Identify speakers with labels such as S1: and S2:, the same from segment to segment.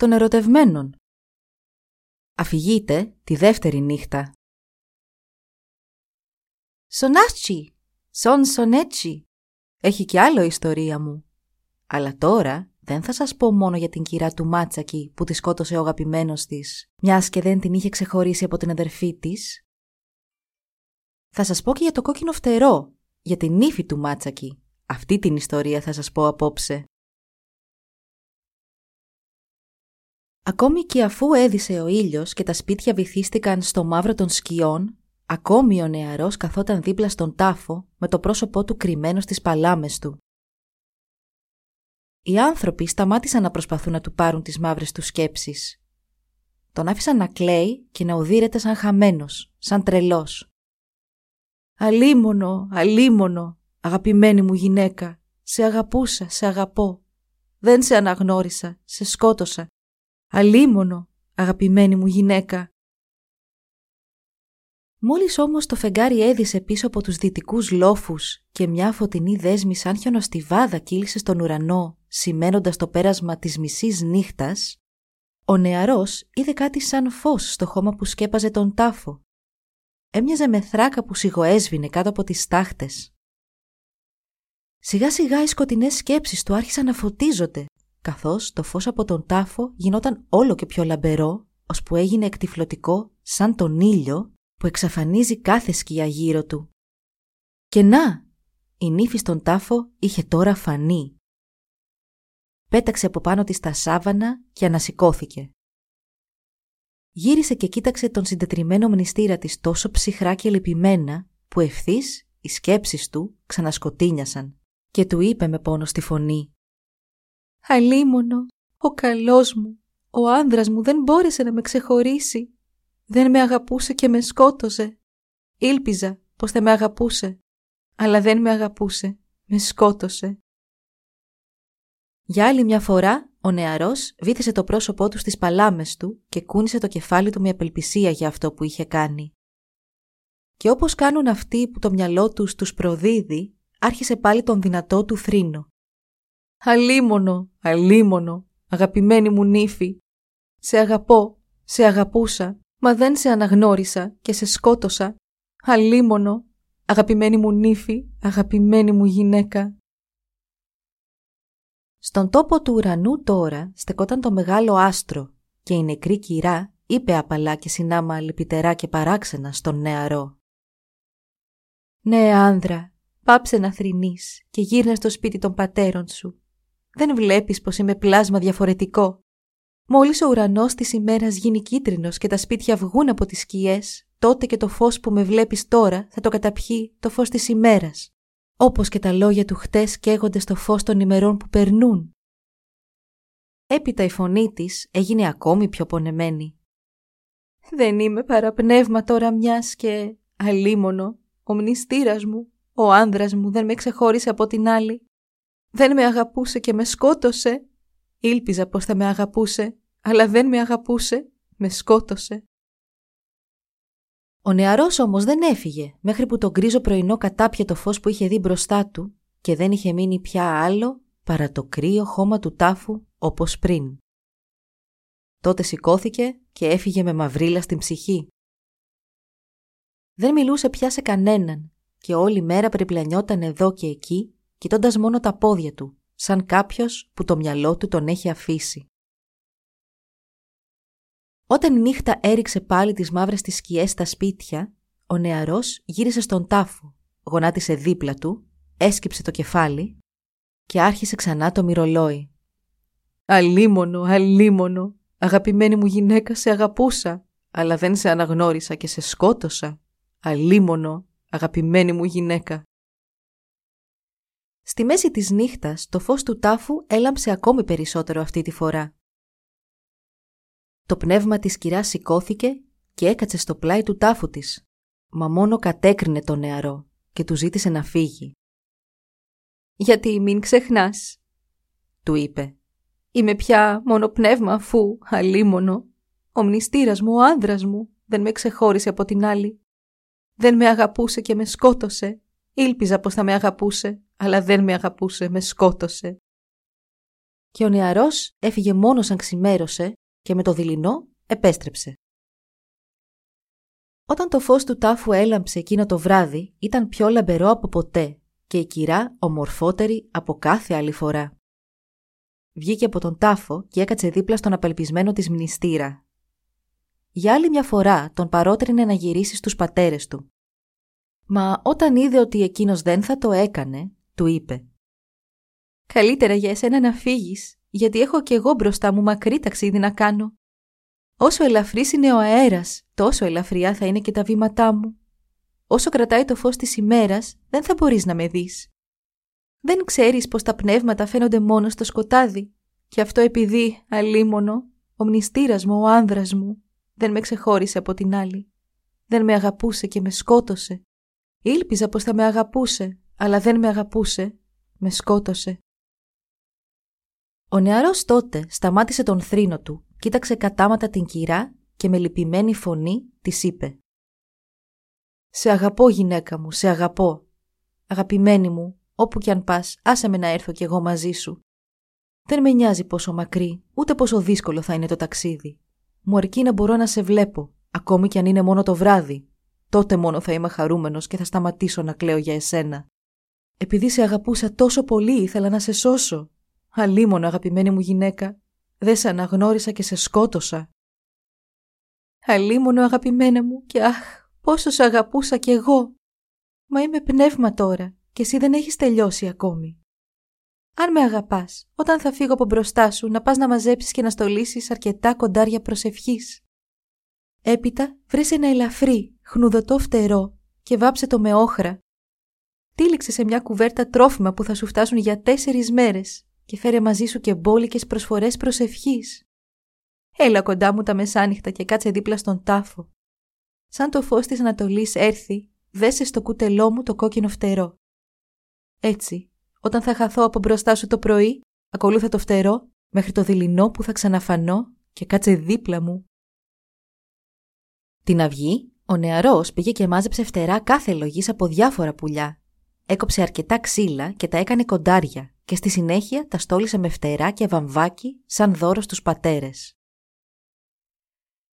S1: των ερωτευμένων. Αφηγείτε τη δεύτερη νύχτα. Σονάτσι, σον σονέτσι. Έχει κι άλλο ιστορία μου. Αλλά τώρα δεν θα σας πω μόνο για την κυρά του Μάτσακη που τη σκότωσε ο αγαπημένος της, μιας και δεν την είχε ξεχωρίσει από την αδερφή της. Θα σας πω και για το κόκκινο φτερό, για την ύφη του Μάτσακη. Αυτή την ιστορία θα σας πω απόψε. Ακόμη και αφού έδισε ο ήλιος και τα σπίτια βυθίστηκαν στο μαύρο των σκιών, ακόμη ο νεαρός καθόταν δίπλα στον τάφο με το πρόσωπό του κρυμμένο στις παλάμες του. Οι άνθρωποι σταμάτησαν να προσπαθούν να του πάρουν τις μαύρες τους σκέψεις. Τον άφησαν να κλαίει και να οδύρεται σαν χαμένος, σαν τρελός. «Αλίμονο, αλίμονο, αγαπημένη μου γυναίκα, σε αγαπούσα, σε αγαπώ. Δεν σε αναγνώρισα, σε σκότωσα, Αλίμονο, αγαπημένη μου γυναίκα. Μόλις όμως το φεγγάρι έδισε πίσω από τους δυτικούς λόφους και μια φωτεινή δέσμη σαν χιονοστιβάδα κύλησε στον ουρανό, σημαίνοντας το πέρασμα της μισής νύχτας, ο νεαρός είδε κάτι σαν φως στο χώμα που σκέπαζε τον τάφο. Έμοιαζε με θράκα που σιγοέσβηνε κάτω από τις στάχτες. Σιγά σιγά οι σκοτεινές σκέψεις του άρχισαν να φωτίζονται καθώς το φως από τον τάφο γινόταν όλο και πιο λαμπερό, ώσπου έγινε εκτιφλωτικό σαν τον ήλιο που εξαφανίζει κάθε σκιά γύρω του. Και να, η νύφη στον τάφο είχε τώρα φανεί. Πέταξε από πάνω της τα σάβανα και ανασηκώθηκε. Γύρισε και κοίταξε τον συντετριμένο μνηστήρα της τόσο ψυχρά και λυπημένα που ευθύς οι σκέψεις του ξανασκοτίνιασαν και του είπε με πόνο στη φωνή Αλίμονο, ο καλός μου, ο άνδρας μου δεν μπόρεσε να με ξεχωρίσει. Δεν με αγαπούσε και με σκότωσε. Ήλπιζα πως θα με αγαπούσε, αλλά δεν με αγαπούσε, με σκότωσε. Για άλλη μια φορά, ο νεαρός βήθησε το πρόσωπό του στις παλάμες του και κούνησε το κεφάλι του με απελπισία για αυτό που είχε κάνει. Και όπως κάνουν αυτοί που το μυαλό τους τους προδίδει, άρχισε πάλι τον δυνατό του θρήνο. Αλίμονο, αλίμονο, αγαπημένη μου νύφη. Σε αγαπώ, σε αγαπούσα, μα δεν σε αναγνώρισα και σε σκότωσα. Αλίμονο, αγαπημένη μου νύφη, αγαπημένη μου γυναίκα. Στον τόπο του ουρανού τώρα στεκόταν το μεγάλο άστρο και η νεκρή κυρά είπε απαλά και συνάμα λυπητερά και παράξενα στον νεαρό. «Ναι, άνδρα, πάψε να θρηνείς και γύρνες στο σπίτι των πατέρων σου. Δεν βλέπεις πως είμαι πλάσμα διαφορετικό. Μόλις ο ουρανός της ημέρας γίνει κίτρινος και τα σπίτια βγουν από τις σκιές, τότε και το φως που με βλέπεις τώρα θα το καταπιεί το φως της ημέρας. Όπως και τα λόγια του χτες καίγονται στο φως των ημερών που περνούν. Έπειτα η φωνή της έγινε ακόμη πιο πονεμένη. «Δεν είμαι παραπνεύμα τώρα μιας και αλίμονο, ο μνηστήρας μου, ο άνδρας μου δεν με ξεχώρισε από την άλλη. Δεν με αγαπούσε και με σκότωσε. Ήλπιζα πως θα με αγαπούσε, αλλά δεν με αγαπούσε, με σκότωσε. Ο νεαρός όμως δεν έφυγε, μέχρι που το γκρίζο πρωινό κατάπιε το φως που είχε δει μπροστά του και δεν είχε μείνει πια άλλο παρά το κρύο χώμα του τάφου όπως πριν. Τότε σηκώθηκε και έφυγε με μαυρίλα στην ψυχή. Δεν μιλούσε πια σε κανέναν και όλη μέρα περιπλανιόταν εδώ και εκεί κοιτώντας μόνο τα πόδια του, σαν κάποιος που το μυαλό του τον έχει αφήσει. Όταν η νύχτα έριξε πάλι τις μαύρες τις σκιές στα σπίτια, ο νεαρός γύρισε στον τάφο, γονάτισε δίπλα του, έσκυψε το κεφάλι και άρχισε ξανά το μυρολόι. «Αλίμονο, αλίμονο, αγαπημένη μου γυναίκα σε αγαπούσα, αλλά δεν σε αναγνώρισα και σε σκότωσα. Αλίμονο, αγαπημένη μου γυναίκα». Στη μέση της νύχτας το φως του τάφου έλαμψε ακόμη περισσότερο αυτή τη φορά. Το πνεύμα της κυράς σηκώθηκε και έκατσε στο πλάι του τάφου της, μα μόνο κατέκρινε τον νεαρό και του ζήτησε να φύγει. «Γιατί μην ξεχνάς», του είπε. «Είμαι πια μόνο πνεύμα αφού, αλίμονο, ο μνηστήρας μου, ο άνδρας μου, δεν με ξεχώρισε από την άλλη. Δεν με αγαπούσε και με σκότωσε. Ήλπιζα πως θα με αγαπούσε, αλλά δεν με αγαπούσε, με σκότωσε. Και ο νεαρός έφυγε μόνος αν ξημέρωσε και με το δειλινό επέστρεψε. Όταν το φως του τάφου έλαμψε εκείνο το βράδυ, ήταν πιο λαμπερό από ποτέ και η κυρά ομορφότερη από κάθε άλλη φορά. Βγήκε από τον τάφο και έκατσε δίπλα στον απελπισμένο της μνηστήρα. Για άλλη μια φορά τον παρότρινε να γυρίσει στους πατέρες του. Μα όταν είδε ότι εκείνος δεν θα το έκανε, του είπε «Καλύτερα για εσένα να φύγεις, γιατί έχω κι εγώ μπροστά μου μακρύ ταξίδι να κάνω. Όσο ελαφρύς είναι ο αέρας, τόσο ελαφριά θα είναι και τα βήματά μου. Όσο κρατάει το φως της ημέρας, δεν θα μπορείς να με δεις. Δεν ξέρεις πως τα πνεύματα φαίνονται μόνο στο σκοτάδι, και αυτό επειδή, αλίμονο, ο μνηστήρας μου, ο άνδρας μου, δεν με ξεχώρισε από την άλλη. Δεν με αγαπούσε και με σκότωσε. Ήλπιζα πως θα με αγαπούσε, αλλά δεν με αγαπούσε. Με σκότωσε. Ο νεαρός τότε σταμάτησε τον θρήνο του, κοίταξε κατάματα την κυρά και με λυπημένη φωνή της είπε «Σε αγαπώ γυναίκα μου, σε αγαπώ. Αγαπημένη μου, όπου κι αν πας, άσε με να έρθω κι εγώ μαζί σου. Δεν με νοιάζει πόσο μακρύ, ούτε πόσο δύσκολο θα είναι το ταξίδι. Μου αρκεί να μπορώ να σε βλέπω, ακόμη κι αν είναι μόνο το βράδυ. Τότε μόνο θα είμαι χαρούμενος και θα σταματήσω να κλαίω για εσένα. Επειδή σε αγαπούσα τόσο πολύ, ήθελα να σε σώσω. Αλίμονο, αγαπημένη μου γυναίκα, δεν σε αναγνώρισα και σε σκότωσα. Αλίμονο, αγαπημένα μου, και αχ, πόσο σε αγαπούσα κι εγώ. Μα είμαι πνεύμα τώρα και εσύ δεν έχεις τελειώσει ακόμη. Αν με αγαπάς, όταν θα φύγω από μπροστά σου, να πας να μαζέψεις και να στολίσεις αρκετά κοντάρια προσευχής. Έπειτα βρει ένα ελαφρύ, χνουδωτό φτερό και βάψε το με όχρα. Τύλιξε σε μια κουβέρτα τρόφιμα που θα σου φτάσουν για τέσσερις μέρες και φέρε μαζί σου και μπόλικες προσφορές προσευχής. Έλα κοντά μου τα μεσάνυχτα και κάτσε δίπλα στον τάφο. Σαν το φως της Ανατολής έρθει, δέσε στο κουτελό μου το κόκκινο φτερό. Έτσι, όταν θα χαθώ από μπροστά σου το πρωί, ακολούθα το φτερό μέχρι το δειλινό που θα ξαναφανώ και κάτσε δίπλα μου. Την αυγή, ο νεαρός πήγε και μάζεψε φτερά κάθε λογής από διάφορα πουλιά. Έκοψε αρκετά ξύλα και τα έκανε κοντάρια και στη συνέχεια τα στόλισε με φτερά και βαμβάκι σαν δώρο στους πατέρες.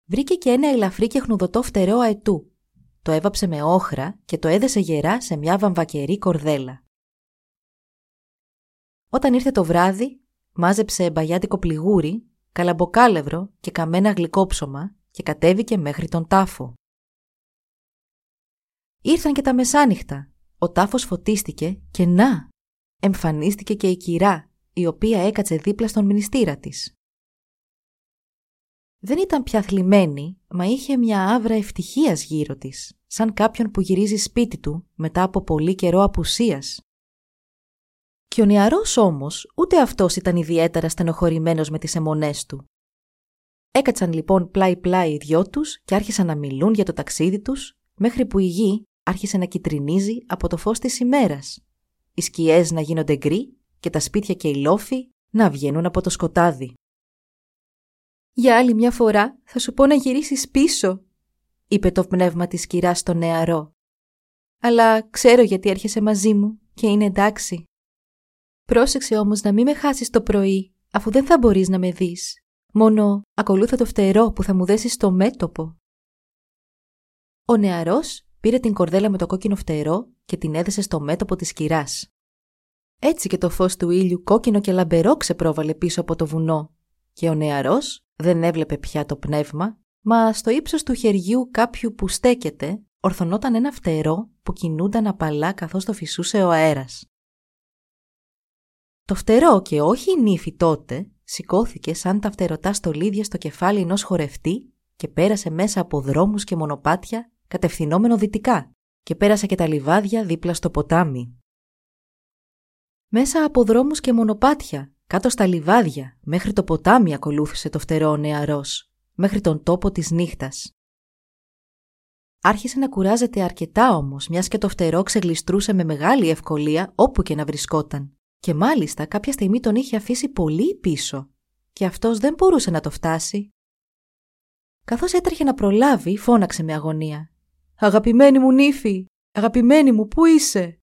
S1: Βρήκε και ένα ελαφρύ και χνουδωτό φτερό αετού. Το έβαψε με όχρα και το έδεσε γερά σε μια βαμβακερή κορδέλα. Όταν ήρθε το βράδυ, μάζεψε μπαγιάτικο πληγούρι, καλαμποκάλευρο και καμένα γλυκόψωμα και κατέβηκε μέχρι τον τάφο. Ήρθαν και τα μεσάνυχτα. Ο τάφος φωτίστηκε και να! Εμφανίστηκε και η κυρά, η οποία έκατσε δίπλα στον μνηστήρα της. Δεν ήταν πια θλιμμένη, μα είχε μια άβρα ευτυχίας γύρω της, σαν κάποιον που γυρίζει σπίτι του μετά από πολύ καιρό απουσίας. Και ο νεαρός όμως ούτε αυτός ήταν ιδιαίτερα στενοχωρημένος με τις αιμονές του. Έκατσαν λοιπόν πλάι-πλάι οι δυο τους και άρχισαν να μιλούν για το ταξίδι τους, μέχρι που η γη άρχισε να κυτρινίζει από το φως της ημέρας. Οι σκιές να γίνονται γκρι και τα σπίτια και οι λόφοι να βγαίνουν από το σκοτάδι. «Για άλλη μια φορά θα σου πω να γυρίσεις πίσω», είπε το πνεύμα της κυράς στο νεαρό. «Αλλά ξέρω γιατί έρχεσαι μαζί μου και είναι εντάξει. Πρόσεξε όμως να μην με χάσεις το πρωί, αφού δεν θα μπορείς να με δεις. Μόνο ακολούθα το φτερό που θα μου δέσεις στο μέτωπο. Ο νεαρός πήρε την κορδέλα με το κόκκινο φτερό και την έδεσε στο μέτωπο της κυράς. Έτσι και το φως του ήλιου κόκκινο και λαμπερό ξεπρόβαλε πίσω από το βουνό και ο νεαρός δεν έβλεπε πια το πνεύμα, μα στο ύψος του χεριού κάποιου που στέκεται ορθωνόταν ένα φτερό που κινούνταν απαλά καθώς το φυσούσε ο αέρας. Το φτερό και όχι η νύφη τότε σηκώθηκε σαν τα φτερωτά στολίδια στο κεφάλι ενός χορευτή και πέρασε μέσα από δρόμους και μονοπάτια κατευθυνόμενο δυτικά και πέρασε και τα λιβάδια δίπλα στο ποτάμι. Μέσα από δρόμους και μονοπάτια, κάτω στα λιβάδια, μέχρι το ποτάμι ακολούθησε το φτερό ο νεαρός μέχρι τον τόπο της νύχτας. Άρχισε να κουράζεται αρκετά όμως, μιας και το φτερό ξεγλιστρούσε με μεγάλη ευκολία όπου και να βρισκόταν. Και μάλιστα κάποια στιγμή τον είχε αφήσει πολύ πίσω και αυτός δεν μπορούσε να το φτάσει. Καθώς έτρεχε να προλάβει, φώναξε με αγωνία. «Αγαπημένη μου νύφη! Αγαπημένη μου, πού είσαι!»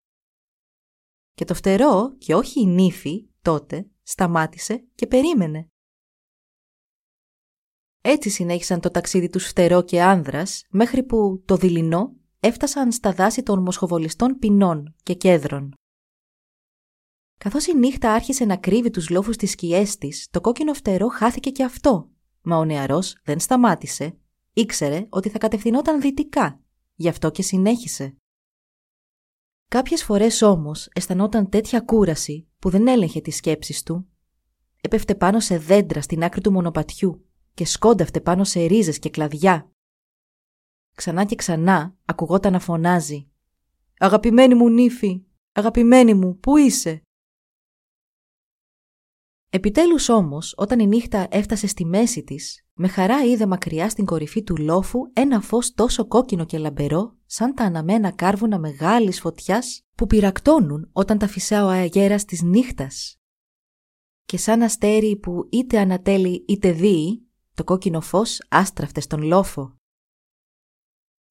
S1: Και το φτερό, και όχι η νύφη, τότε, σταμάτησε και περίμενε. Έτσι συνέχισαν το ταξίδι τους φτερό και άνδρας, μέχρι που το δειλινό έφτασαν στα δάση των μοσχοβολιστών πινών και κέδρων. Καθώς η νύχτα άρχισε να κρύβει τους λόφους της σκιές της, το κόκκινο φτερό χάθηκε και αυτό. Μα ο νεαρός δεν σταμάτησε. Ήξερε ότι θα κατευθυνόταν δυτικά, γι' αυτό και συνέχισε. Κάποιες φορές όμως αισθανόταν τέτοια κούραση που δεν έλεγχε τις σκέψεις του. Έπεφτε πάνω σε δέντρα στην άκρη του μονοπατιού και σκόνταυτε πάνω σε ρίζες και κλαδιά. Ξανά και ξανά ακουγόταν να φωνάζει «Αγαπημένη μου νύφη, αγαπημένη μου, πού είσαι» Επιτέλους όμως, όταν η νύχτα έφτασε στη μέση της, με χαρά είδε μακριά στην κορυφή του λόφου ένα φως τόσο κόκκινο και λαμπερό, σαν τα αναμένα κάρβουνα μεγάλης φωτιάς που πυρακτώνουν όταν τα φυσά ο αγέρας της νύχτας. Και σαν αστέρι που είτε ανατέλει είτε δει, το κόκκινο φως άστραφτε στον λόφο.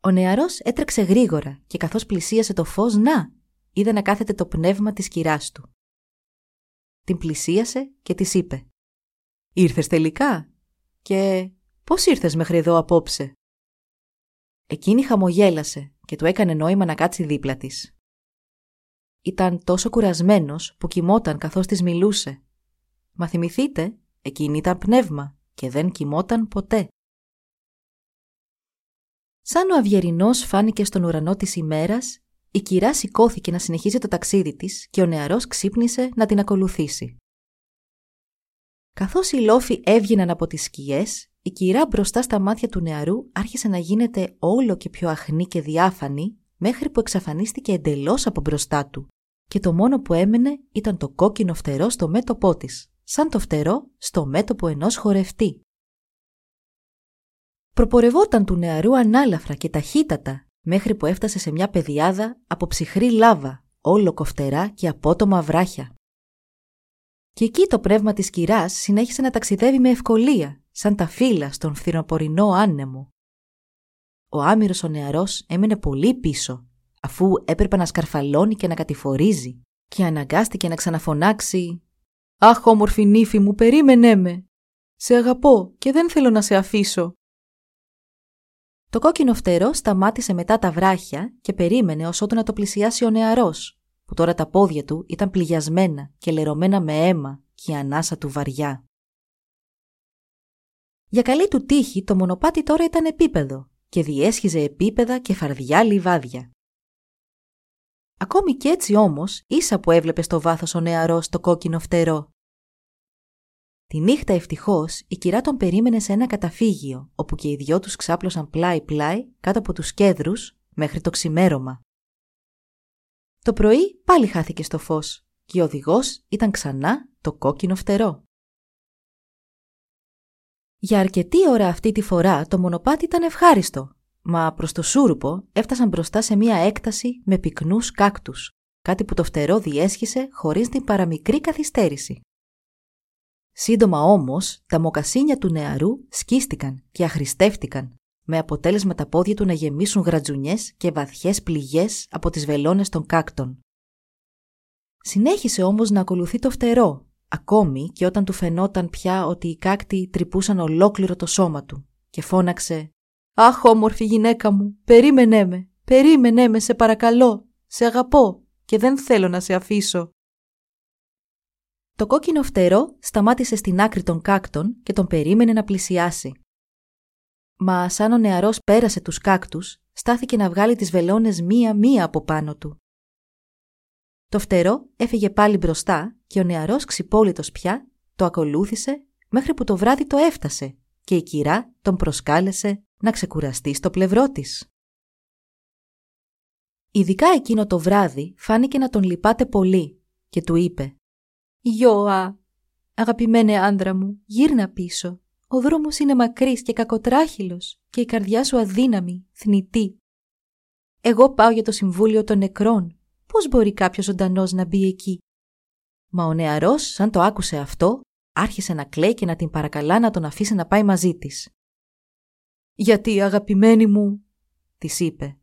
S1: Ο νεαρός έτρεξε γρήγορα και καθώς πλησίασε το φως, να, είδε να κάθεται το πνεύμα της κυράς του την πλησίασε και της είπε «Ήρθες τελικά» και «Πώς ήρθες μέχρι εδώ απόψε» Εκείνη χαμογέλασε και του έκανε νόημα να κάτσει δίπλα της. Ήταν τόσο κουρασμένος που κοιμόταν καθώς της μιλούσε. Μα θυμηθείτε, εκείνη ήταν πνεύμα και δεν κοιμόταν ποτέ. Σαν ο αυγερινός φάνηκε στον ουρανό της ημέρας, η κυρά σηκώθηκε να συνεχίσει το ταξίδι της και ο νεαρός ξύπνησε να την ακολουθήσει. Καθώς οι λόφοι έβγαιναν από τις σκιές, η κυρά μπροστά στα μάτια του νεαρού άρχισε να γίνεται όλο και πιο αχνή και διάφανη μέχρι που εξαφανίστηκε εντελώς από μπροστά του και το μόνο που έμενε ήταν το κόκκινο φτερό στο μέτωπό της, σαν το φτερό στο μέτωπο ενός χορευτή. Προπορευόταν του νεαρού ανάλαφρα και ταχύτατα μέχρι που έφτασε σε μια πεδιάδα από ψυχρή λάβα, όλο κοφτερά και απότομα βράχια. Και εκεί το πνεύμα της κυράς συνέχισε να ταξιδεύει με ευκολία, σαν τα φύλλα στον φθινοπορεινό άνεμο. Ο άμυρος ο νεαρός έμενε πολύ πίσω, αφού έπρεπε να σκαρφαλώνει και να κατηφορίζει και αναγκάστηκε να ξαναφωνάξει «Αχ, όμορφη νύφη μου, περίμενέ με! Σε αγαπώ και δεν θέλω να σε αφήσω!» Το κόκκινο φτερό σταμάτησε μετά τα βράχια και περίμενε ως ότου να το πλησιάσει ο νεαρός, που τώρα τα πόδια του ήταν πληγιασμένα και λερωμένα με αίμα και η ανάσα του βαριά. Για καλή του τύχη το μονοπάτι τώρα ήταν επίπεδο και διέσχιζε επίπεδα και φαρδιά λιβάδια. Ακόμη κι έτσι όμως, ίσα που έβλεπε στο βάθος ο νεαρός το κόκκινο φτερό Τη νύχτα ευτυχώς η κυρά τον περίμενε σε ένα καταφύγιο, όπου και οι δυο τους ξάπλωσαν πλάι-πλάι κάτω από τους κέδρους μέχρι το ξημέρωμα. Το πρωί πάλι χάθηκε στο φως και ο οδηγός ήταν ξανά το κόκκινο φτερό. Για αρκετή ώρα αυτή τη φορά το μονοπάτι ήταν ευχάριστο, μα προς το σούρουπο έφτασαν μπροστά σε μια έκταση με πυκνούς κάκτους, κάτι που το φτερό διέσχισε χωρίς την παραμικρή καθυστέρηση. Σύντομα όμως, τα μοκασίνια του νεαρού σκίστηκαν και αχρηστεύτηκαν, με αποτέλεσμα τα πόδια του να γεμίσουν γρατζουνιές και βαθιές πληγές από τις βελόνες των κάκτων. Συνέχισε όμως να ακολουθεί το φτερό, ακόμη και όταν του φαινόταν πια ότι οι κάκτοι τρυπούσαν ολόκληρο το σώμα του και φώναξε «Αχ, όμορφη γυναίκα μου, περίμενέ με, περίμενέ με, σε παρακαλώ, σε αγαπώ και δεν θέλω να σε αφήσω». Το κόκκινο φτερό σταμάτησε στην άκρη των κάκτων και τον περίμενε να πλησιάσει. Μα σαν ο νεαρός πέρασε τους κάκτους, στάθηκε να βγάλει τις βελόνες μία-μία από πάνω του. Το φτερό έφυγε πάλι μπροστά και ο νεαρός ξυπόλυτος πια το ακολούθησε μέχρι που το βράδυ το έφτασε και η κυρά τον προσκάλεσε να ξεκουραστεί στο πλευρό της. Ειδικά εκείνο το βράδυ φάνηκε να τον λυπάται πολύ και του είπε «Γιώα, αγαπημένε άνδρα μου, γύρνα πίσω. Ο δρόμος είναι μακρύς και κακοτράχυλος και η καρδιά σου αδύναμη, θνητή. Εγώ πάω για το Συμβούλιο των Νεκρών. Πώς μπορεί κάποιος ζωντανός να μπει εκεί; Μα ο νεαρός, σαν το άκουσε αυτό, άρχισε να κλαίει και να την παρακαλά να τον αφήσει να πάει μαζί της. «Γιατί, αγαπημένη μου», της είπε,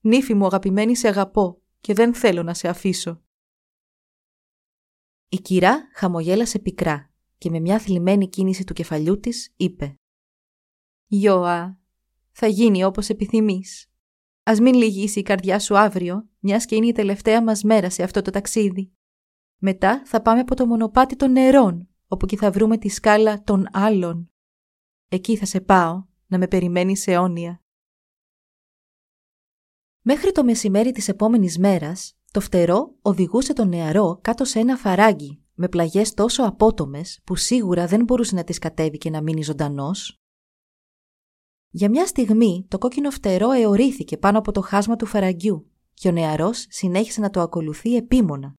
S1: «νύφη μου αγαπημένη σε αγαπώ και δεν θέλω να σε αφήσω». Η κυρά χαμογέλασε πικρά και με μια θλιμμένη κίνηση του κεφαλιού της είπε «Γιώα, θα γίνει όπως επιθυμείς. Ας μην λυγίσει η καρδιά σου αύριο, μιας και είναι η τελευταία μας μέρα σε αυτό το ταξίδι. Μετά θα πάμε από το μονοπάτι των νερών, όπου και θα βρούμε τη σκάλα των άλλων. Εκεί θα σε πάω, να με περιμένεις αιώνια». Μέχρι το μεσημέρι της επόμενης μέρας, το φτερό οδηγούσε τον νεαρό κάτω σε ένα φαράγγι με πλαγιές τόσο απότομες που σίγουρα δεν μπορούσε να τις κατέβει και να μείνει ζωντανός. Για μια στιγμή το κόκκινο φτερό εωρήθηκε πάνω από το χάσμα του φαραγγιού και ο νεαρός συνέχισε να το ακολουθεί επίμονα.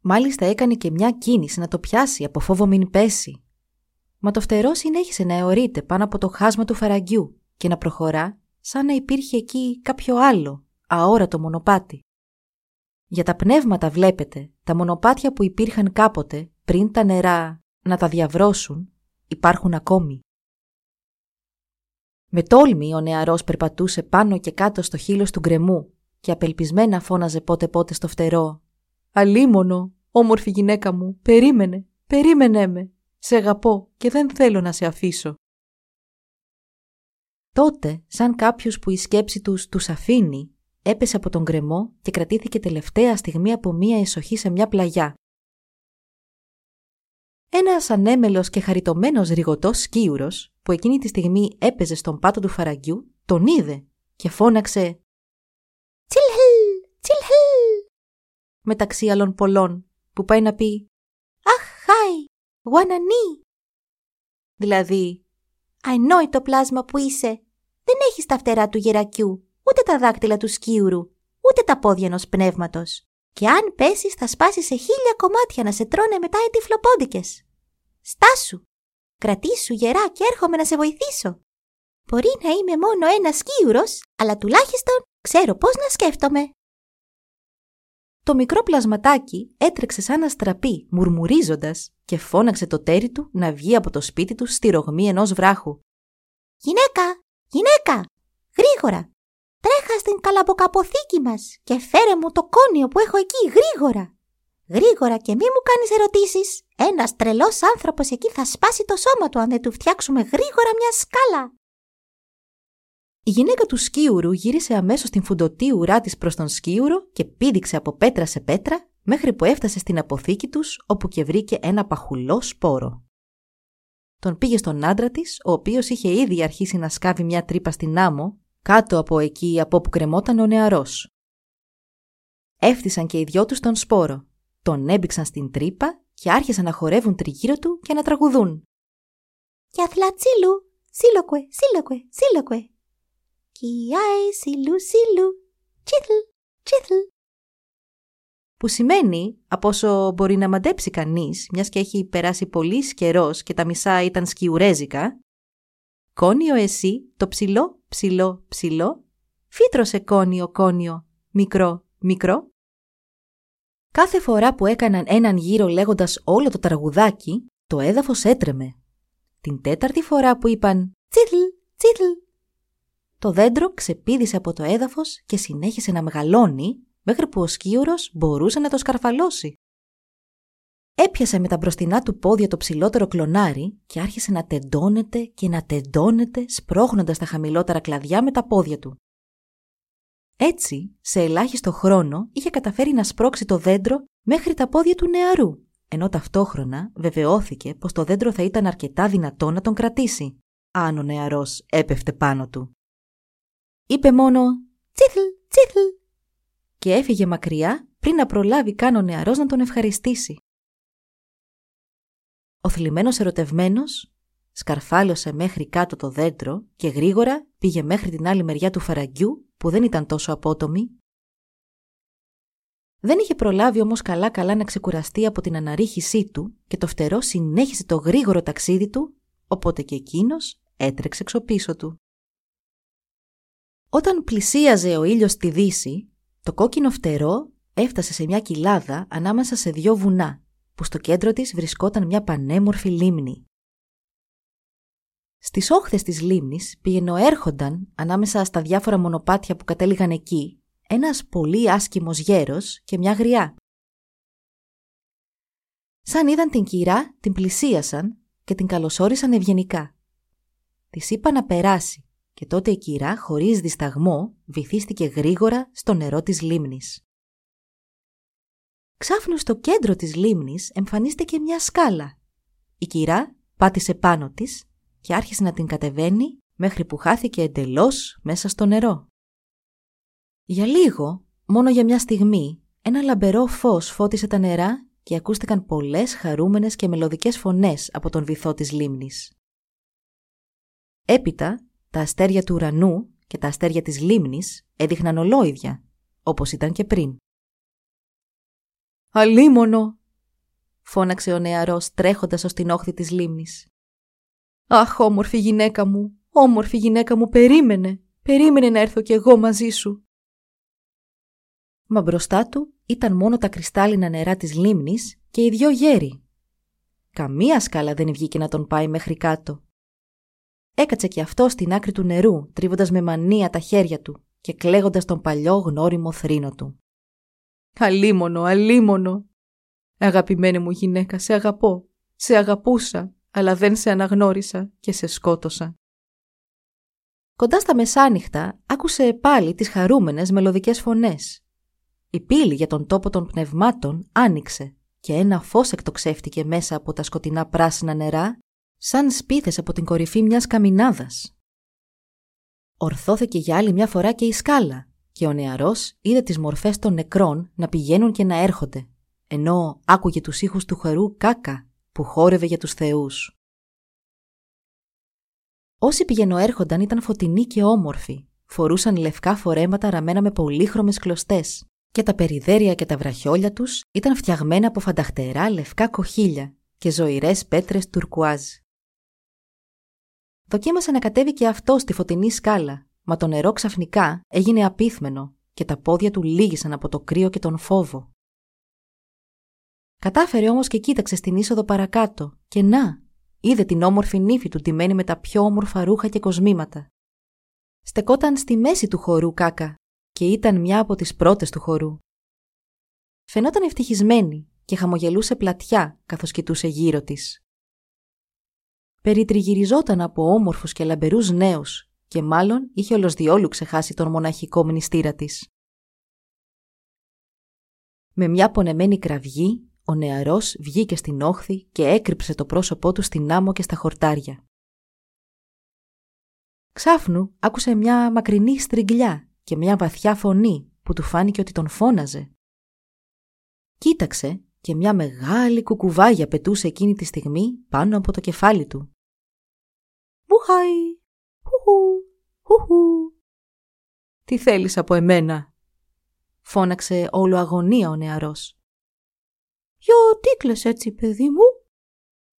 S1: Μάλιστα έκανε και μια κίνηση να το πιάσει από φόβο μην πέσει. Μα το φτερό συνέχισε να αιωρείται πάνω από το χάσμα του φαραγγιού και να προχωρά σαν να υπήρχε εκεί κάποιο άλλο, αόρατο μονοπάτι. Για τα πνεύματα βλέπετε, τα μονοπάτια που υπήρχαν κάποτε πριν τα νερά να τα διαβρώσουν, υπάρχουν ακόμη. Με τόλμη ο νεαρός περπατούσε πάνω και κάτω στο χείλος του γκρεμού και απελπισμένα φώναζε πότε πότε στο φτερό «Αλίμονο, όμορφη γυναίκα μου, περίμενε, περίμενε με, σε αγαπώ και δεν θέλω να σε αφήσω». Τότε, σαν κάποιος που η σκέψη τους τους αφήνει, έπεσε από τον γκρεμό και κρατήθηκε τελευταία στιγμή από μία εσοχή σε μια πλαγιά. Ένας ανέμελος και χαριτωμένος ρηγοτό σκίουρο, που εκείνη τη στιγμή έπαιζε στον πάτο του φαραγγιού, τον είδε και φώναξε «Τσιλχλ! Τσιλχλ!» μεταξύ άλλων πολλών, που πάει να πει «Αχ, χάι! Γουανανί!» Δηλαδή «Αϊνόητο πλάσμα που είσαι! Δεν έχεις τα φτερά του γερακιού ούτε τα δάκτυλα του σκίουρου, ούτε τα πόδια ενός πνεύματος. Και αν πέσεις, θα σπάσεις σε χίλια κομμάτια να σε τρώνε μετά οι τυφλοπόντικες. Στάσου! Κρατήσου γερά και έρχομαι να σε βοηθήσω. Μπορεί να είμαι μόνο ένας σκίουρο, αλλά τουλάχιστον ξέρω πώς να σκέφτομαι. Το μικρό πλασματάκι έτρεξε σαν αστραπή, μουρμουρίζοντας και φώναξε το τέρι του να βγει από το σπίτι του στη ρογμή ενός βράχου. Γυναίκα! Γυναίκα! Γρήγορα! Τρέχα στην καλαμποκαποθήκη μας και φέρε μου το κόνιο που έχω εκεί γρήγορα. Γρήγορα και μη μου κάνεις ερωτήσεις. Ένας τρελός άνθρωπος εκεί θα σπάσει το σώμα του αν δεν του φτιάξουμε γρήγορα μια σκάλα. Η γυναίκα του σκίουρου γύρισε αμέσως στην φουντωτή ουρά της προς τον σκίουρο και πήδηξε από πέτρα σε πέτρα μέχρι που έφτασε στην αποθήκη τους όπου και βρήκε ένα παχουλό σπόρο. Τον πήγε στον άντρα της, ο οποίος είχε ήδη αρχίσει να σκάβει μια τρύπα στην άμμο κάτω από εκεί από όπου κρεμόταν ο νεαρός. Έφτισαν και οι δυο τους τον σπόρο, τον έμπηξαν στην τρύπα και άρχισαν να χορεύουν τριγύρω του και να τραγουδούν. «Κι αθλατσίλου, σύλλοκουε, σύλλοκουε, σύλλοκουε. Κιάι, σύλλου, σύλλου, τσίθλ, τσίθλ». Που σημαίνει, από όσο μπορεί να μαντέψει κανείς, μιας και έχει περάσει πολύς καιρός και τα μισά ήταν σκιουρέζικα, «Κόνιο εσύ, το ψηλό, ψηλό, ψηλό, φύτρωσε κόνιο, κόνιο, μικρό, μικρό». Κάθε φορά που έκαναν έναν γύρο λέγοντας όλο το τραγουδάκι, το έδαφος έτρεμε. Την τέταρτη φορά που είπαν «Τσίτλ, τσίτλ», το δέντρο ξεπήδησε από το έδαφος και συνέχισε να μεγαλώνει μέχρι που ο σκίουρος μπορούσε να το σκαρφαλώσει. Έπιασε με τα μπροστινά του πόδια το ψηλότερο κλονάρι και άρχισε να τεντώνεται και να τεντώνεται σπρώχνοντας τα χαμηλότερα κλαδιά με τα πόδια του. Έτσι, σε ελάχιστο χρόνο είχε καταφέρει να σπρώξει το δέντρο μέχρι τα πόδια του νεαρού, ενώ ταυτόχρονα βεβαιώθηκε πως το δέντρο θα ήταν αρκετά δυνατό να τον κρατήσει, αν ο νεαρός έπεφτε πάνω του. Είπε μόνο «Τσίθλ, τσίθλ» και έφυγε μακριά πριν να προλάβει καν ο νεαρός να τον ευχαριστήσει. Ο θλιμμένος ερωτευμένος σκαρφάλωσε μέχρι κάτω το δέντρο και γρήγορα πήγε μέχρι την άλλη μεριά του φαραγγιού που δεν ήταν τόσο απότομη. Δεν είχε προλάβει όμως καλά-καλά να ξεκουραστεί από την αναρρίχησή του και το φτερό συνέχισε το γρήγορο ταξίδι του οπότε και εκείνος έτρεξε εξωπίσω του. Όταν πλησίαζε ο ήλιος στη δύση, το κόκκινο φτερό έφτασε σε μια κοιλάδα ανάμεσα σε δυο βουνά, που στο κέντρο της βρισκόταν μια πανέμορφη λίμνη. Στις όχθες της λίμνης έρχονταν ανάμεσα στα διάφορα μονοπάτια που κατέληγαν εκεί ένας πολύ άσκημος γέρος και μια γριά. Σαν είδαν την κυρά, την πλησίασαν και την καλωσόρισαν ευγενικά. Της είπα να περάσει και τότε η κυρά χωρίς δισταγμό βυθίστηκε γρήγορα στο νερό της λίμνης. Ξάφνου στο κέντρο της λίμνης εμφανίστηκε μια σκάλα. Η κυρά πάτησε πάνω της και άρχισε να την κατεβαίνει μέχρι που χάθηκε εντελώς μέσα στο νερό. Για λίγο, μόνο για μια στιγμή, ένα λαμπερό φως φώτισε τα νερά και ακούστηκαν πολλές χαρούμενες και μελωδικές φωνές από τον βυθό της λίμνης. Έπειτα, τα αστέρια του ουρανού και τα αστέρια της λίμνης έδειχναν ολόιδια, όπως ήταν και πριν. «Αλίμονο», φώναξε ο νεαρός τρέχοντας ως την όχθη της λίμνης. «Αχ, όμορφη γυναίκα μου, όμορφη γυναίκα μου, περίμενε, περίμενε να έρθω κι εγώ μαζί σου». Μα μπροστά του ήταν μόνο τα κρυστάλλινα νερά της λίμνης και οι δυο γέροι. Καμία σκάλα δεν βγήκε να τον πάει μέχρι κάτω. Έκατσε κι αυτό στην άκρη του νερού, τρίβοντας με μανία τα χέρια του και κλαίγοντας τον παλιό γνώριμο θρήνο του. «Αλίμονο, αλίμονο! Αγαπημένη μου γυναίκα, σε αγαπώ, σε αγαπούσα, αλλά δεν σε αναγνώρισα και σε σκότωσα». Κοντά στα μεσάνυχτα άκουσε πάλι τις χαρούμενες μελωδικές φωνές η πύλη για τον τόπο των πνευμάτων άνοιξε και ένα φως εκτοξεύτηκε μέσα από τα σκοτεινά πράσινα νερά σαν σπίθες από την κορυφή μιας καμινάδας. Ορθώθηκε για άλλη μια φορά και η σκάλα και ο νεαρός είδε τις μορφές των νεκρών να πηγαίνουν και να έρχονται, ενώ άκουγε τους ήχους του χαρού κάκα που χόρευε για τους θεούς. Όσοι πηγαινοέρχονταν ήταν φωτεινοί και όμορφοι, φορούσαν λευκά φορέματα ραμμένα με πολύχρωμες κλωστές και τα περιδέρια και τα βραχιόλια τους ήταν φτιαγμένα από φανταχτερά λευκά κοχύλια και ζωηρές πέτρες τουρκουάζ. Δοκίμασε να κατέβει και αυτό στη φωτεινή σκάλα, μα το νερό ξαφνικά έγινε απίθμενο και τα πόδια του λύγησαν από το κρύο και τον φόβο. Κατάφερε όμως και κοίταξε στην είσοδο παρακάτω και να, είδε την όμορφη νύφη του τιμένη με τα πιο όμορφα ρούχα και κοσμήματα. Στεκόταν στη μέση του χορού κάκα και ήταν μια από τις πρώτες του χορού. Φαινόταν ευτυχισμένη και χαμογελούσε πλατιά καθώς κοιτούσε γύρω της. Περιτριγυριζόταν από όμορφους και λαμπερούς νέους και μάλλον είχε όλος διόλου ξεχάσει τον μοναχικό μνηστήρα της. Με μια πονεμένη κραυγή, ο νεαρός βγήκε στην όχθη και έκρυψε το πρόσωπό του στην άμμο και στα χορτάρια. Ξάφνου άκουσε μια μακρινή στριγκλιά και μια βαθιά φωνή που του φάνηκε ότι τον φώναζε. Κοίταξε και μια μεγάλη κουκουβάγια πετούσε εκείνη τη στιγμή πάνω από το κεφάλι του. «Μπουχάι! Χουχου! Χουχου!» «Τι θέλεις από εμένα» φώναξε όλο αγωνία ο νεαρός. «Γιατί κλαις έτσι, παιδί μου»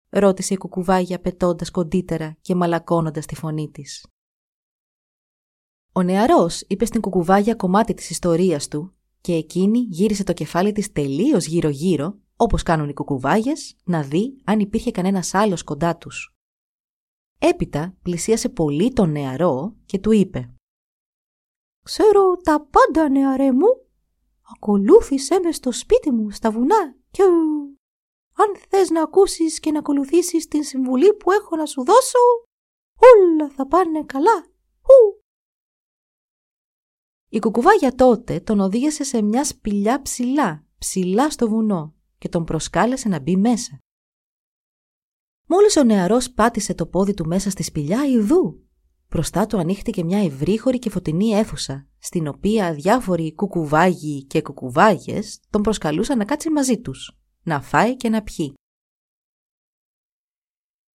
S1: ρώτησε η κουκουβάγια πετώντας κοντύτερα και μαλακώνοντας τη φωνή της. Ο νεαρός είπε στην κουκουβάγια κομμάτι της ιστορίας του και εκείνη γύρισε το κεφάλι της τελείως γύρω-γύρω, όπως κάνουν οι κουκουβάγες, να δει αν υπήρχε κανένας άλλος κοντά τους. Έπειτα πλησίασε πολύ τον νεαρό και του είπε «Ξέρω τα πάντα νεαρέ μου, ακολούθησέ με στο σπίτι μου στα βουνά και αν θες να ακούσεις και να ακολουθήσεις την συμβουλή που έχω να σου δώσω, όλα θα πάνε καλά. Ου. Η κουκουβάγια τότε τον οδήγησε σε μια σπηλιά ψηλά, ψηλά στο βουνό και τον προσκάλεσε να μπει μέσα. Μόλις ο νεαρός πάτησε το πόδι του μέσα στη σπηλιά, ιδού. Μπροστά του ανοίχτηκε μια ευρύχωρη και φωτεινή αίθουσα, στην οποία διάφοροι κουκουβάγοι και κουκουβάγες τον προσκαλούσαν να κάτσει μαζί τους, να φάει και να πιει.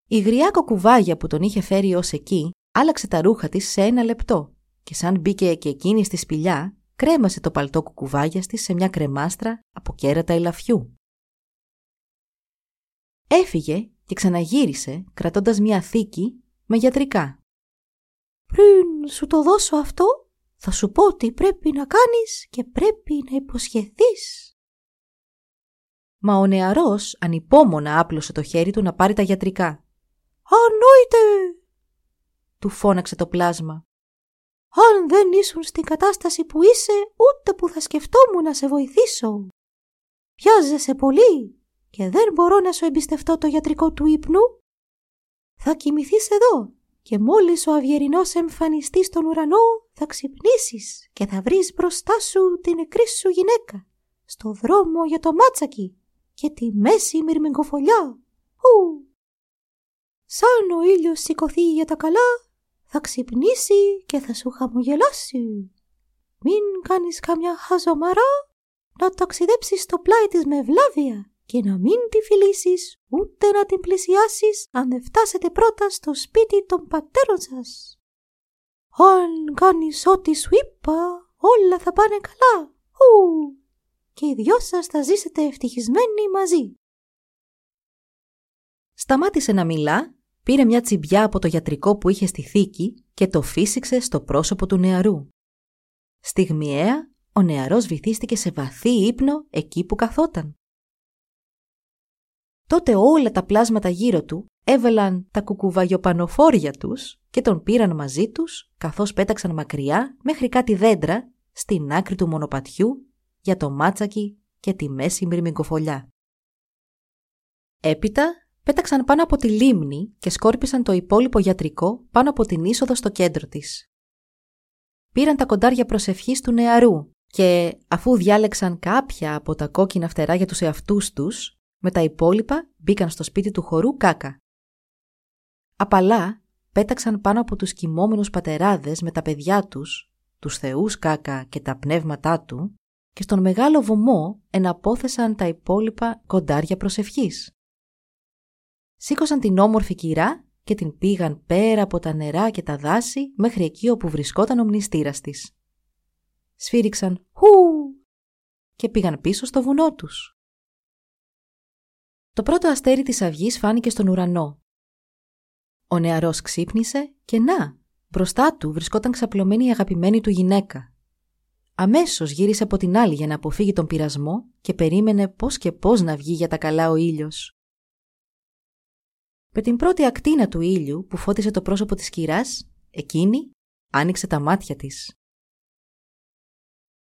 S1: Η γριά κουκουβάγια που τον είχε φέρει ως εκεί άλλαξε τα ρούχα της σε ένα λεπτό και σαν μπήκε και εκείνη στη σπηλιά, κρέμασε το παλτό κουκουβάγια της σε μια κρεμάστρα από κέρατα ελαφιού. Έφυγε και ξαναγύρισε κρατώντας μια θήκη με γιατρικά. «Πριν σου το δώσω αυτό, θα σου πω τι πρέπει να κάνεις και πρέπει να υποσχεθείς». Μα ο νεαρός ανυπόμονα άπλωσε το χέρι του να πάρει τα γιατρικά. «Ανόητε!» του φώναξε το πλάσμα. «Αν δεν ήσουν στην κατάσταση που είσαι, ούτε που θα σκεφτόμουν να σε βοηθήσω. Πιάζεσαι πολύ και δεν μπορώ να σου εμπιστευτώ το γιατρικό του ύπνου. Θα κοιμηθείς εδώ και μόλις ο αυγερινός εμφανιστεί στον ουρανό θα ξυπνήσεις και θα βρεις μπροστά σου την νεκρή σου γυναίκα στο δρόμο για το μάτσακι και τη μέση μυρμηγκοφολιά. Ου! Σαν ο ήλιος σηκωθεί για τα καλά, θα ξυπνήσει και θα σου χαμογελάσει. Μην κάνεις καμιά χαζομαρά, να ταξιδέψεις στο πλάι της με βλάβια και να μην τη φιλήσεις ούτε να την πλησιάσεις αν δεν φτάσετε πρώτα στο σπίτι των πατέρων σας. Αν κάνεις ό,τι σου είπα, όλα θα πάνε καλά. Ου! Και οι δυο σας θα ζήσετε ευτυχισμένοι μαζί. Σταμάτησε να μιλά, πήρε μια τσιμπιά από το γιατρικό που είχε στη θήκη και το φύσηξε στο πρόσωπο του νεαρού. Στιγμιαία, ο νεαρός βυθίστηκε σε βαθύ ύπνο εκεί που καθόταν. Τότε όλα τα πλάσματα γύρω του έβαλαν τα κουκουβαγιοπανοφόρια τους και τον πήραν μαζί τους καθώς πέταξαν μακριά μέχρι κάτι δέντρα στην άκρη του μονοπατιού για το μάτσακι και τη μέση μυρμικοφολιά. Έπειτα πέταξαν πάνω από τη λίμνη και σκόρπισαν το υπόλοιπο γιατρικό πάνω από την είσοδο στο κέντρο της. Πήραν τα κοντάρια προσευχής του νεαρού και αφού διάλεξαν κάποια από τα κόκκινα φτερά για τους εαυτούς τους, με τα υπόλοιπα μπήκαν στο σπίτι του χορού κάκα. Απαλά πέταξαν πάνω από τους κοιμόμενους πατεράδες με τα παιδιά τους, τους θεούς κάκα και τα πνεύματά του και στον μεγάλο βωμό εναπόθεσαν τα υπόλοιπα κοντάρια προσευχής. Σήκωσαν την όμορφη κυρά και την πήγαν πέρα από τα νερά και τα δάση μέχρι εκεί όπου βρισκόταν ο μνηστήρας της. Σφύριξαν «Χου» και πήγαν πίσω στο βουνό τους. Το πρώτο αστέρι της αυγής φάνηκε στον ουρανό. Ο νεαρός ξύπνησε και να, μπροστά του βρισκόταν ξαπλωμένη η αγαπημένη του γυναίκα. Αμέσως γύρισε από την άλλη για να αποφύγει τον πειρασμό και περίμενε πώς και πώς να βγει για τα καλά ο ήλιος. Με την πρώτη ακτίνα του ήλιου που φώτισε το πρόσωπο της κυράς, εκείνη άνοιξε τα μάτια της.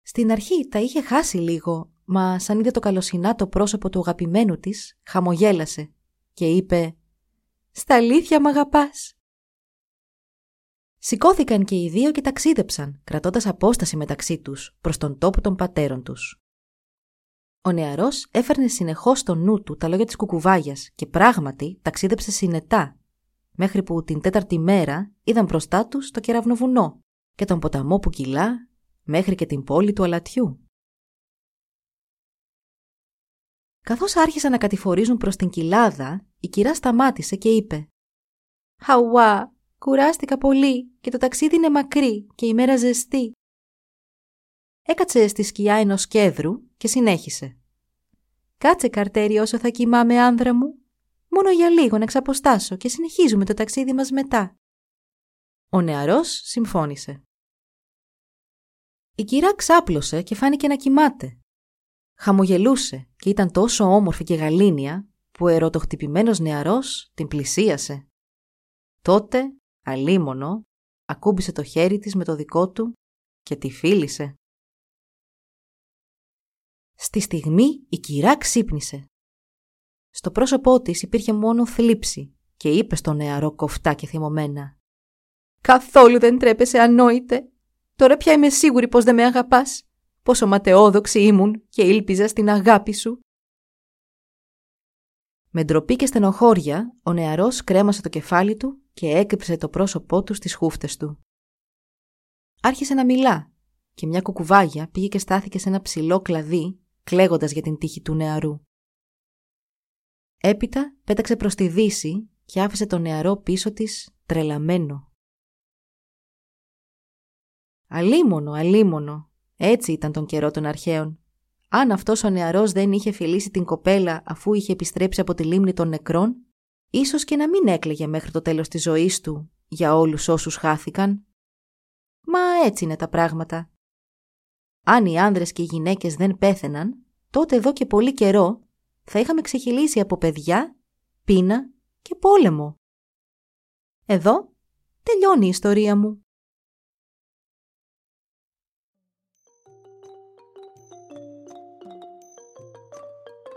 S1: Στην αρχή τα είχε χάσει λίγο, μα σαν είδε το καλοσυνά το πρόσωπο του αγαπημένου της, χαμογέλασε και είπε «Στα αλήθεια μ' αγαπάς». Σηκώθηκαν και οι δύο και ταξίδεψαν, κρατώντας απόσταση μεταξύ τους προς τον τόπο των πατέρων τους. Ο νεαρός έφερνε συνεχώς στο νου του τα λόγια της κουκουβάγιας και πράγματι ταξίδεψε συνετά, μέχρι που την τέταρτη μέρα είδαν μπροστά τους το κεραυνοβουνό και τον ποταμό που κυλά μέχρι και την πόλη του αλατιού. Καθώς άρχισαν να κατηφορίζουν προς την κοιλάδα, η κυρά σταμάτησε και είπε «Χαουά, κουράστηκα πολύ και το ταξίδι είναι μακρύ και η μέρα ζεστή. Έκατσε στη σκιά ενός κέδρου και συνέχισε. «Κάτσε καρτέρι όσο θα κοιμάμαι άνδρα μου. Μόνο για λίγο να εξαποστάσω και συνεχίζουμε το ταξίδι μας μετά». Ο νεαρός συμφώνησε. Η κυρά ξάπλωσε και φάνηκε να κοιμάται. Χαμογελούσε και ήταν τόσο όμορφη και γαλήνια που ο ερωτοχτυπημένος νεαρός την πλησίασε. Τότε, αλίμονο, ακούμπησε το χέρι της με το δικό του και τη φίλησε. Στη στιγμή η κυρά ξύπνησε. Στο πρόσωπό της υπήρχε μόνο θλίψη και είπε στο νεαρό κοφτά και θυμωμένα «Καθόλου δεν τρέπεσαι ανόητε. Τώρα πια είμαι σίγουρη πως δεν με αγαπάς. Πόσο ματαιόδοξη ήμουν και ήλπιζα στην αγάπη σου». Με ντροπή και στενοχώρια, ο νεαρός κρέμασε το κεφάλι του και έκρυψε το πρόσωπό του στις χούφτες του. Άρχισε να μιλά και μια κουκουβάγια πήγε και στάθηκε σε ένα ψηλό κλαδί, κλαίγοντας για την τύχη του νεαρού. Έπειτα πέταξε προς τη δύση και άφησε τον νεαρό πίσω της τρελαμένο. Αλίμονο, αλίμονο, έτσι ήταν τον καιρό των αρχαίων. Αν αυτός ο νεαρός δεν είχε φιλήσει την κοπέλα αφού είχε επιστρέψει από τη λίμνη των νεκρών, ίσως και να μην έκλαιγε μέχρι το τέλος της ζωής του για όλους όσους χάθηκαν. Μα έτσι είναι τα πράγματα. Αν οι άνδρες και οι γυναίκες δεν πέθαιναν, τότε εδώ και πολύ καιρό θα είχαμε ξεχυλήσει από παιδιά, πείνα και πόλεμο. Εδώ τελειώνει η ιστορία μου.